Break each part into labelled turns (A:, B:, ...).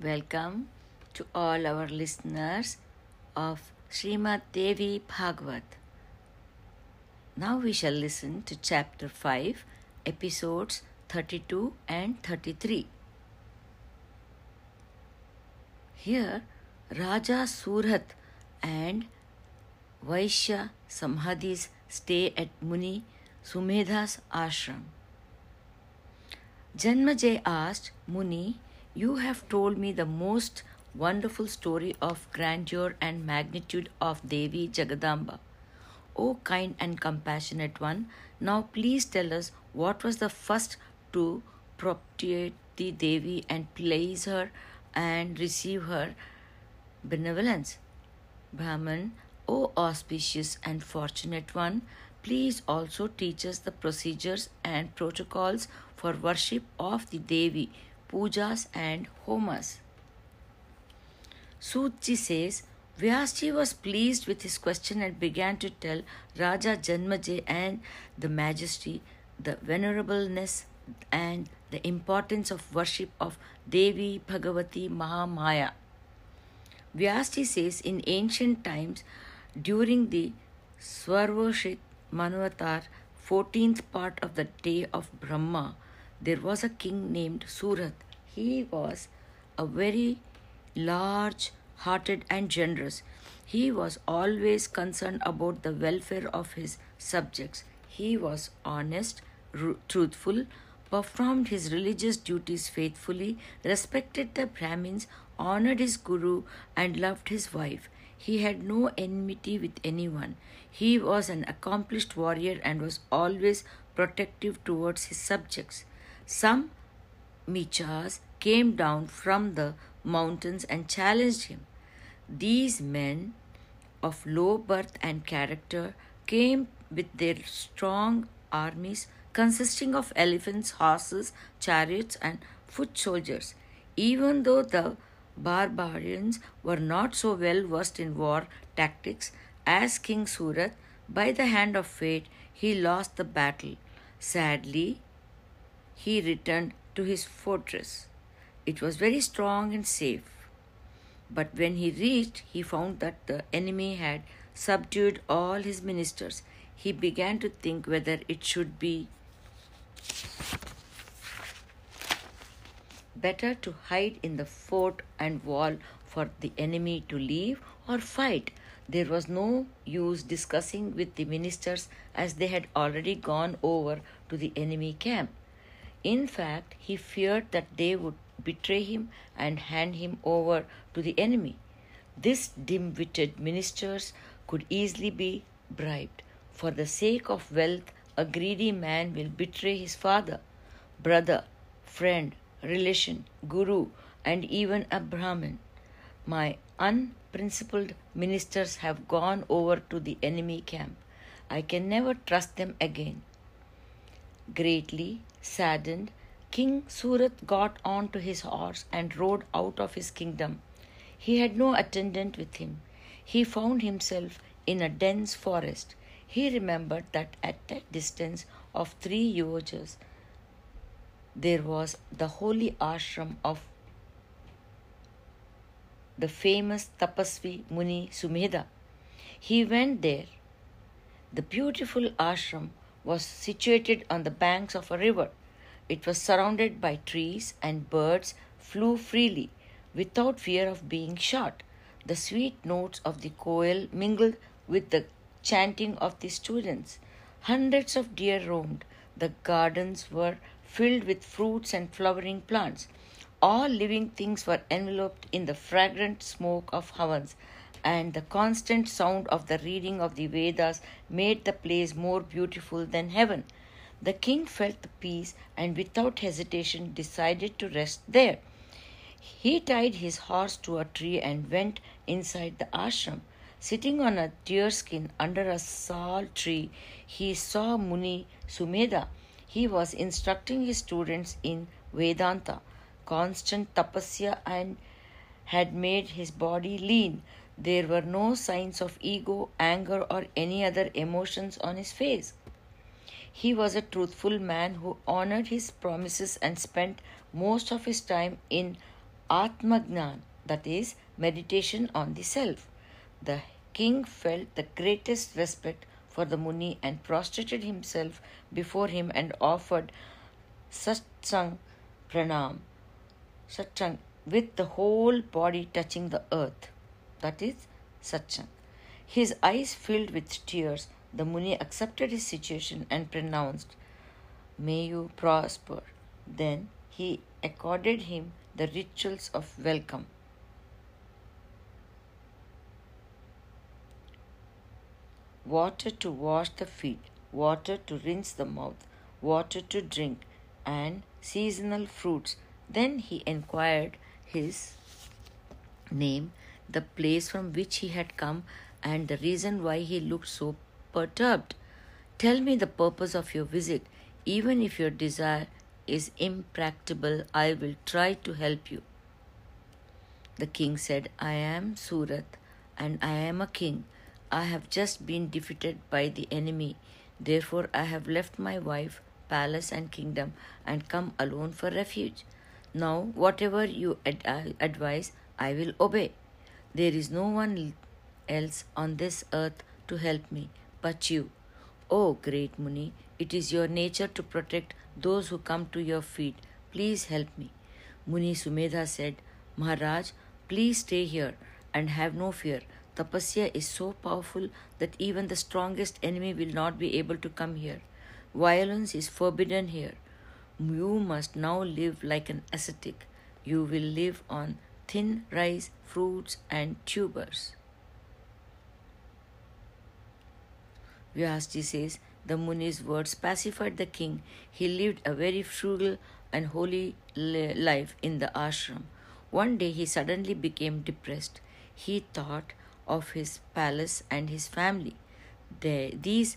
A: Welcome to all our listeners of Srimad Devi Bhagavad. Now we shall listen to chapter 5, episodes 32 and 33. Here, Raja Surat and Vaishya Samadhis stay at Muni Sumedha's ashram. Janmajay asked Muni, You have told me the most wonderful story of grandeur and magnitude of Devi Jagadamba. O kind and compassionate one, now please tell us what was the first to propitiate the Devi and please her and receive her benevolence. Brahman, O auspicious and fortunate one, please also teach us the procedures and protocols for worship of the Devi, pujas and homas. Sutji says, Vyasji was pleased with his question and began to tell Raja Janmajay and the majesty, the venerableness and the importance of worship of Devi Bhagavati Mahamaya. Vyasji says in ancient times, during the Swarvashit Manvantar, 14th part of the day of Brahma, there was a king named Surat. He was a very large hearted and generous. He was always concerned about the welfare of his subjects. He was honest, truthful, performed his religious duties faithfully, respected the Brahmins, honored his guru, and loved his wife. He had no enmity with anyone. He was an accomplished warrior and was always protective towards his subjects. Some Mlechhas came down from the mountains and challenged him. These men of low birth and character came with their strong armies consisting of elephants, horses, chariots, and foot soldiers. Even though the barbarians were not so well versed in war tactics as King Surat, by the hand of fate he lost the battle. Sadly, he returned to his fortress. It was very strong and safe. But when he reached, he found that the enemy had subdued all his ministers. He began to think whether it should be better to hide in the fort and wall for the enemy to leave or fight. There was no use discussing with the ministers as they had already gone over to the enemy camp. In fact, he feared that they would betray him and hand him over to the enemy. These dim witted ministers could easily be bribed. For the sake of wealth, a greedy man will betray his father, brother, friend, relation, guru, and even a Brahmin. My unprincipled ministers have gone over to the enemy camp. I can never trust them again. Greatly saddened, King Surat got on to his horse and rode out of his kingdom. He had no attendant with him. He found himself in a dense forest. He remembered that at that distance of three yojas there was the holy ashram of the famous Tapasvi Muni Sumedha. He went there. The beautiful ashram was situated on the banks of a river. It was surrounded by trees, and birds flew freely without fear of being shot. The sweet notes of the koel mingled with the chanting of the students. Hundreds of deer roamed. The gardens were filled with fruits and flowering plants. All living things were enveloped in the fragrant smoke of havans, and the constant sound of the reading of the Vedas made the place more beautiful than heaven. The king felt the peace and without hesitation decided to rest there. He tied his horse to a tree and went inside the ashram. Sitting on a deerskin under a sal tree, he saw Muni Sumedha. He was instructing his students in Vedanta, constant tapasya, and had made his body lean. There were no signs of ego, anger, or any other emotions on his face. He was a truthful man who honored his promises and spent most of his time in Atmagnan, that is, meditation on the self. The king felt the greatest respect for the Muni and prostrated himself before him and offered sashtang pranam, sashtang, with the whole body touching the earth. That is sashtang. His eyes filled with tears. The Muni accepted his situation and pronounced, May you prosper. Then he accorded him the rituals of welcome. Water to wash the feet, water to rinse the mouth, water to drink, and seasonal fruits. Then he inquired his name, the place from which he had come, and the reason why he looked so perturbed. Tell me the purpose of your visit. Even if your desire is impracticable, I will try to help you. The king said, I am Surat, and I am a king. I have just been defeated by the enemy. Therefore, I have left my wife, palace, and kingdom and come alone for refuge. Now, whatever you ad- advise, I will obey. There is no one else on this earth to help me but you. O great Muni, it is your nature to protect those who come to your feet. Please help me. Muni Sumedha said, Maharaj, please stay here and have no fear. Tapasya is so powerful that even the strongest enemy will not be able to come here. Violence is forbidden here. You must now live like an ascetic. You will live on thin rice, fruits, and tubers. Vyasji says, the Muni's words pacified the king. He lived a very frugal and holy life in the ashram. One day he suddenly became depressed. He thought of his palace and his family. They, these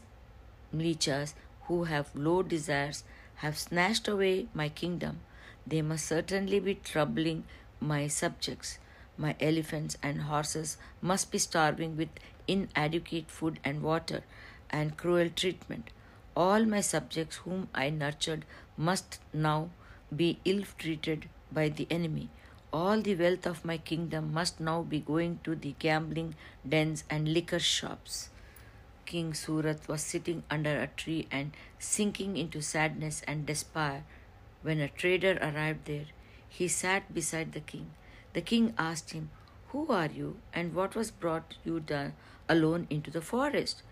A: mlechhas who have low desires have snatched away my kingdom. They must certainly be troubling my subjects. My elephants and horses must be starving with inadequate food and water and cruel treatment. All my subjects whom I nurtured must now be ill treated by the enemy. All the wealth of my kingdom must now be going to the gambling dens and liquor shops. King Surat was sitting under a tree and sinking into sadness and despair when a trader arrived there. He sat beside the king. The king asked him, Who are you and what was brought you down alone into the forest?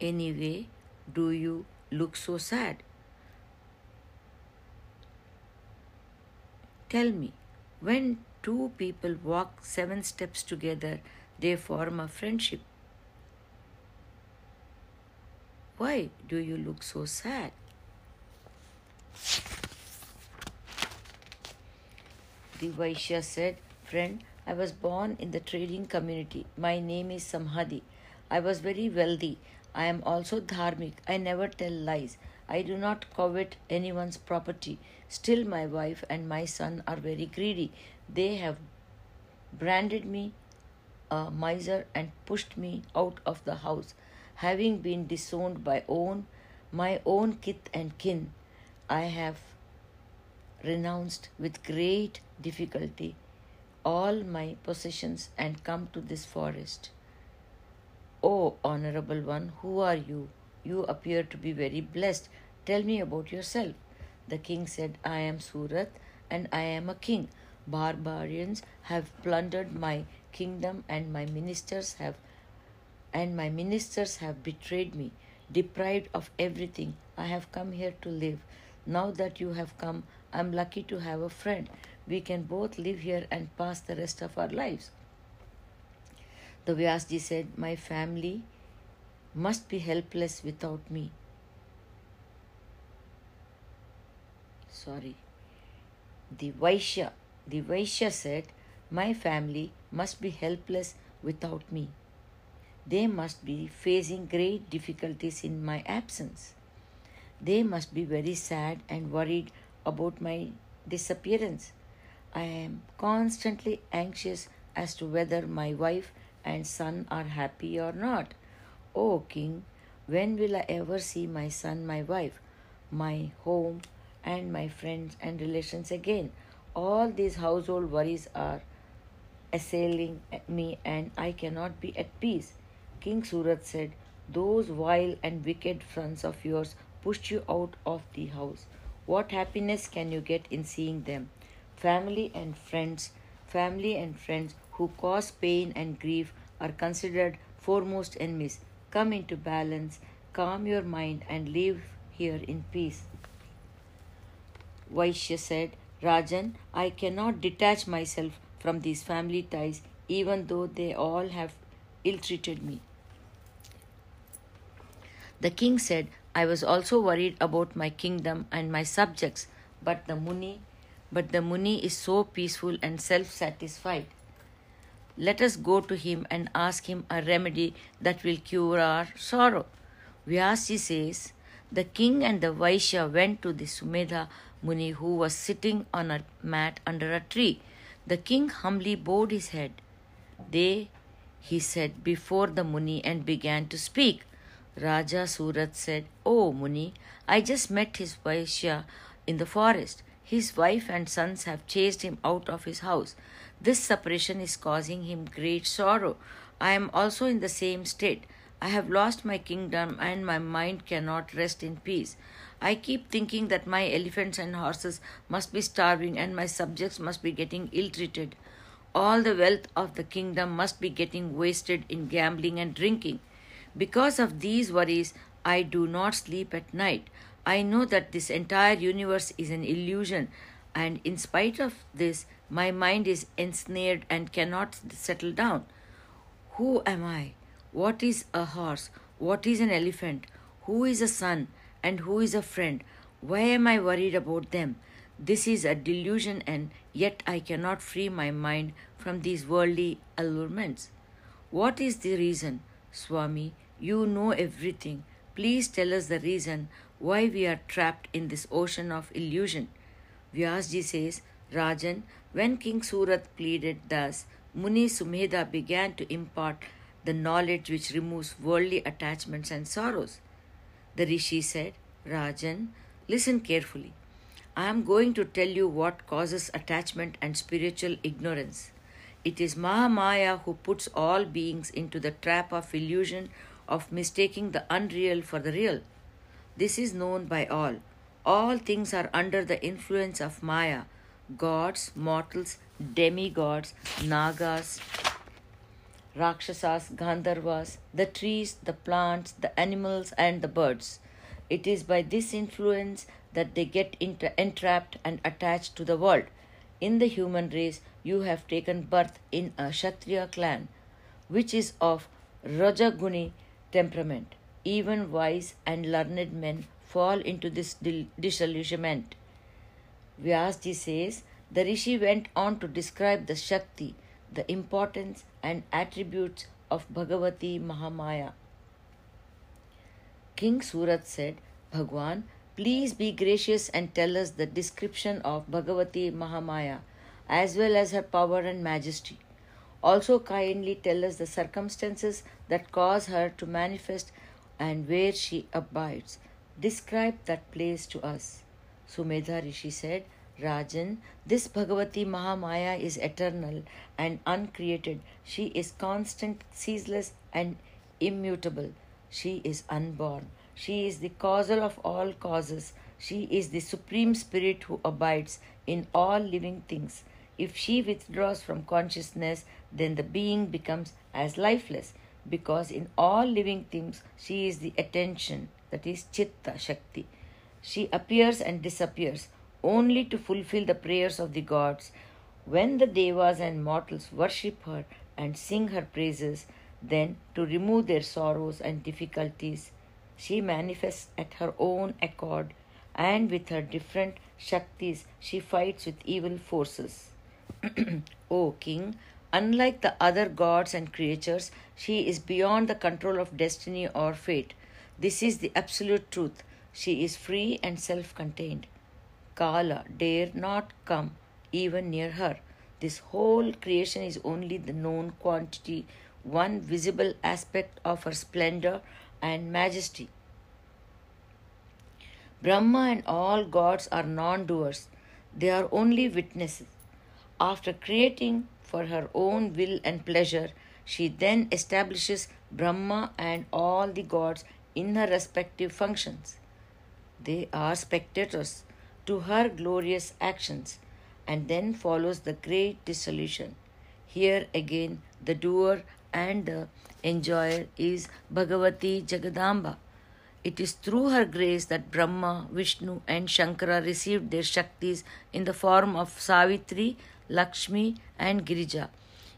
A: Anyway, do you look so sad? Tell me, when two people walk seven steps together, they form a friendship. Why do you look so sad? The Vaishya said, Friend, I was born in the trading community. My name is Samadhi. I was very wealthy. I am also dharmic. I never tell lies. I do not covet anyone's property. Still, my wife and my son are very greedy. They have branded me a miser and pushed me out of the house. Having been disowned by own my own kith and kin, I have renounced with great difficulty all my possessions and come to this forest. Oh, honorable one, who are you? You appear to be very blessed. Tell me about yourself. The king said, I am Surat and I am a king. Barbarians have plundered my kingdom and my ministers have and my ministers have betrayed me, deprived of everything. I have come here to live. Now that you have come, I am lucky to have a friend. We can both live here and pass the rest of our lives. The Vyasji said, My family must be helpless without me. Sorry. The Vaishya, the Vaishya said, My family must be helpless without me. They must be facing great difficulties in my absence. They must be very sad and worried about my disappearance. I am constantly anxious as to whether my wife and son are happy or not. Oh, King, when will I ever see my son, my wife, my home, and my friends and relations again? All these household worries are assailing me, and I cannot be at peace. King Surat said, Those vile and wicked sons of yours pushed you out of the house. What happiness can you get in seeing them? Family and friends, family and friends who cause pain and grief are considered foremost enemies. Come into balance, calm your mind, and live here in peace. Vaishya said, Rajan, I cannot detach myself from these family ties, even though they all have ill treated me. The king said, I was also worried about my kingdom and my subjects, but the Muni but the Muni is so peaceful and self satisfied. Let us go to him and ask him a remedy that will cure our sorrow. Vyasji says, The king and the Vaishya went to the Sumedha Muni who was sitting on a mat under a tree. The king humbly bowed his head. They, he said, before the Muni and began to speak. Raja Surat said, Oh Muni, I just met his Vaishya in the forest. His wife and sons have chased him out of his house. This separation is causing him great sorrow. I am also in the same state. I have lost my kingdom and my mind cannot rest in peace. I keep thinking that my elephants and horses must be starving and my subjects must be getting ill treated. All the wealth of the kingdom must be getting wasted in gambling and drinking. Because of these worries, I do not sleep at night. I know that this entire universe is an illusion, and in spite of this, my mind is ensnared and cannot settle down. Who am I? What is a horse? What is an elephant? Who is a son? And who is a friend? Why am I worried about them? This is a delusion, and yet I cannot free my mind from these worldly allurements. What is the reason? Swami, you know everything. Please tell us the reason why we are trapped in this ocean of illusion. Vyasji says, Rajan, when King Surat pleaded thus, Muni Sumedha began to impart the knowledge which removes worldly attachments and sorrows. The Rishi said, Rajan, listen carefully. I am going to tell you what causes attachment and spiritual ignorance. It is Mahamaya who puts all beings into the trap of illusion of mistaking the unreal for the real. This is known by all. All things are under the influence of Maya gods, mortals, demigods, Nagas, Rakshasas, Gandharvas, the trees, the plants, the animals, and the birds. It is by this influence that they get entrapped and attached to the world. In the human race, you have taken birth in a Kshatriya clan, which is of Rajaguni temperament even wise and learned men fall into this disillusionment. Vyasji says the Rishi went on to describe the Shakti, the importance and attributes of Bhagavati Mahamaya. King Surat said, Bhagwan, please be gracious and tell us the description of Bhagavati Mahamaya as well as her power and majesty. Also, kindly tell us the circumstances that cause her to manifest and where she abides. Describe that place to us. Sumedha Rishi said, Rajan, this Bhagavati Mahamaya is eternal and uncreated. She is constant, ceaseless, and immutable. She is unborn. She is the causer of all causes. She is the supreme spirit who abides in all living things. If she withdraws from consciousness, then the being becomes as lifeless because in all living things she is the attention, that is Chitta Shakti. She appears and disappears only to fulfill the prayers of the gods. When the Devas and mortals worship her and sing her praises, then to remove their sorrows and difficulties, she manifests at her own accord, and with her different Shaktis she fights with evil forces. o King, Unlike the other gods and creatures, she is beyond the control of destiny or fate. This is the absolute truth. She is free and self contained. Kala dare not come even near her. This whole creation is only the known quantity, one visible aspect of her splendor and majesty. Brahma and all gods are non doers. they are only witnesses. After creating for her own will and pleasure, she then establishes Brahma and all the gods in her respective functions. They are spectators to her glorious actions, and then follows the great dissolution. Here again, the doer and the enjoyer is Bhagavati Jagadamba. It is through her grace that Brahma, Vishnu, and Shankara received their Shaktis in the form of Savitri, Lakshmi, and Girija.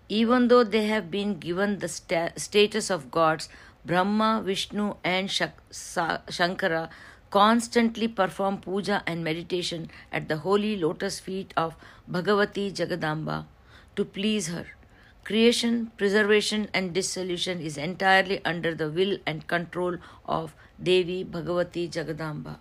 A: Even though they have been given the sta- status of gods, Brahma, Vishnu, and Shak- Sa- Shankara constantly perform puja and meditation at the holy lotus feet of Bhagavati Jagadamba to please her. Creation, preservation, and dissolution is entirely under the will and control of Devi Bhagavati Jagadamba.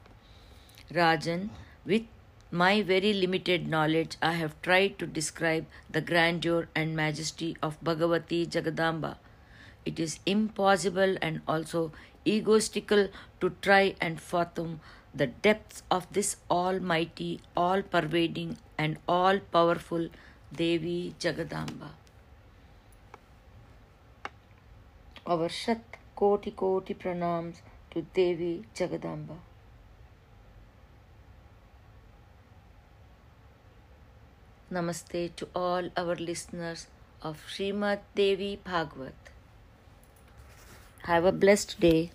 A: Rajan, with my very limited knowledge, I have tried to describe the grandeur and majesty of Bhagavati Jagadamba. It is impossible and also egoistical to try and fathom the depths of this almighty, all pervading, and all powerful Devi Jagadamba. Our Shat Koti Koti pranams to Devi Jagadamba. Namaste to all our listeners of Srimad Devi Bhagwat. Have a blessed day.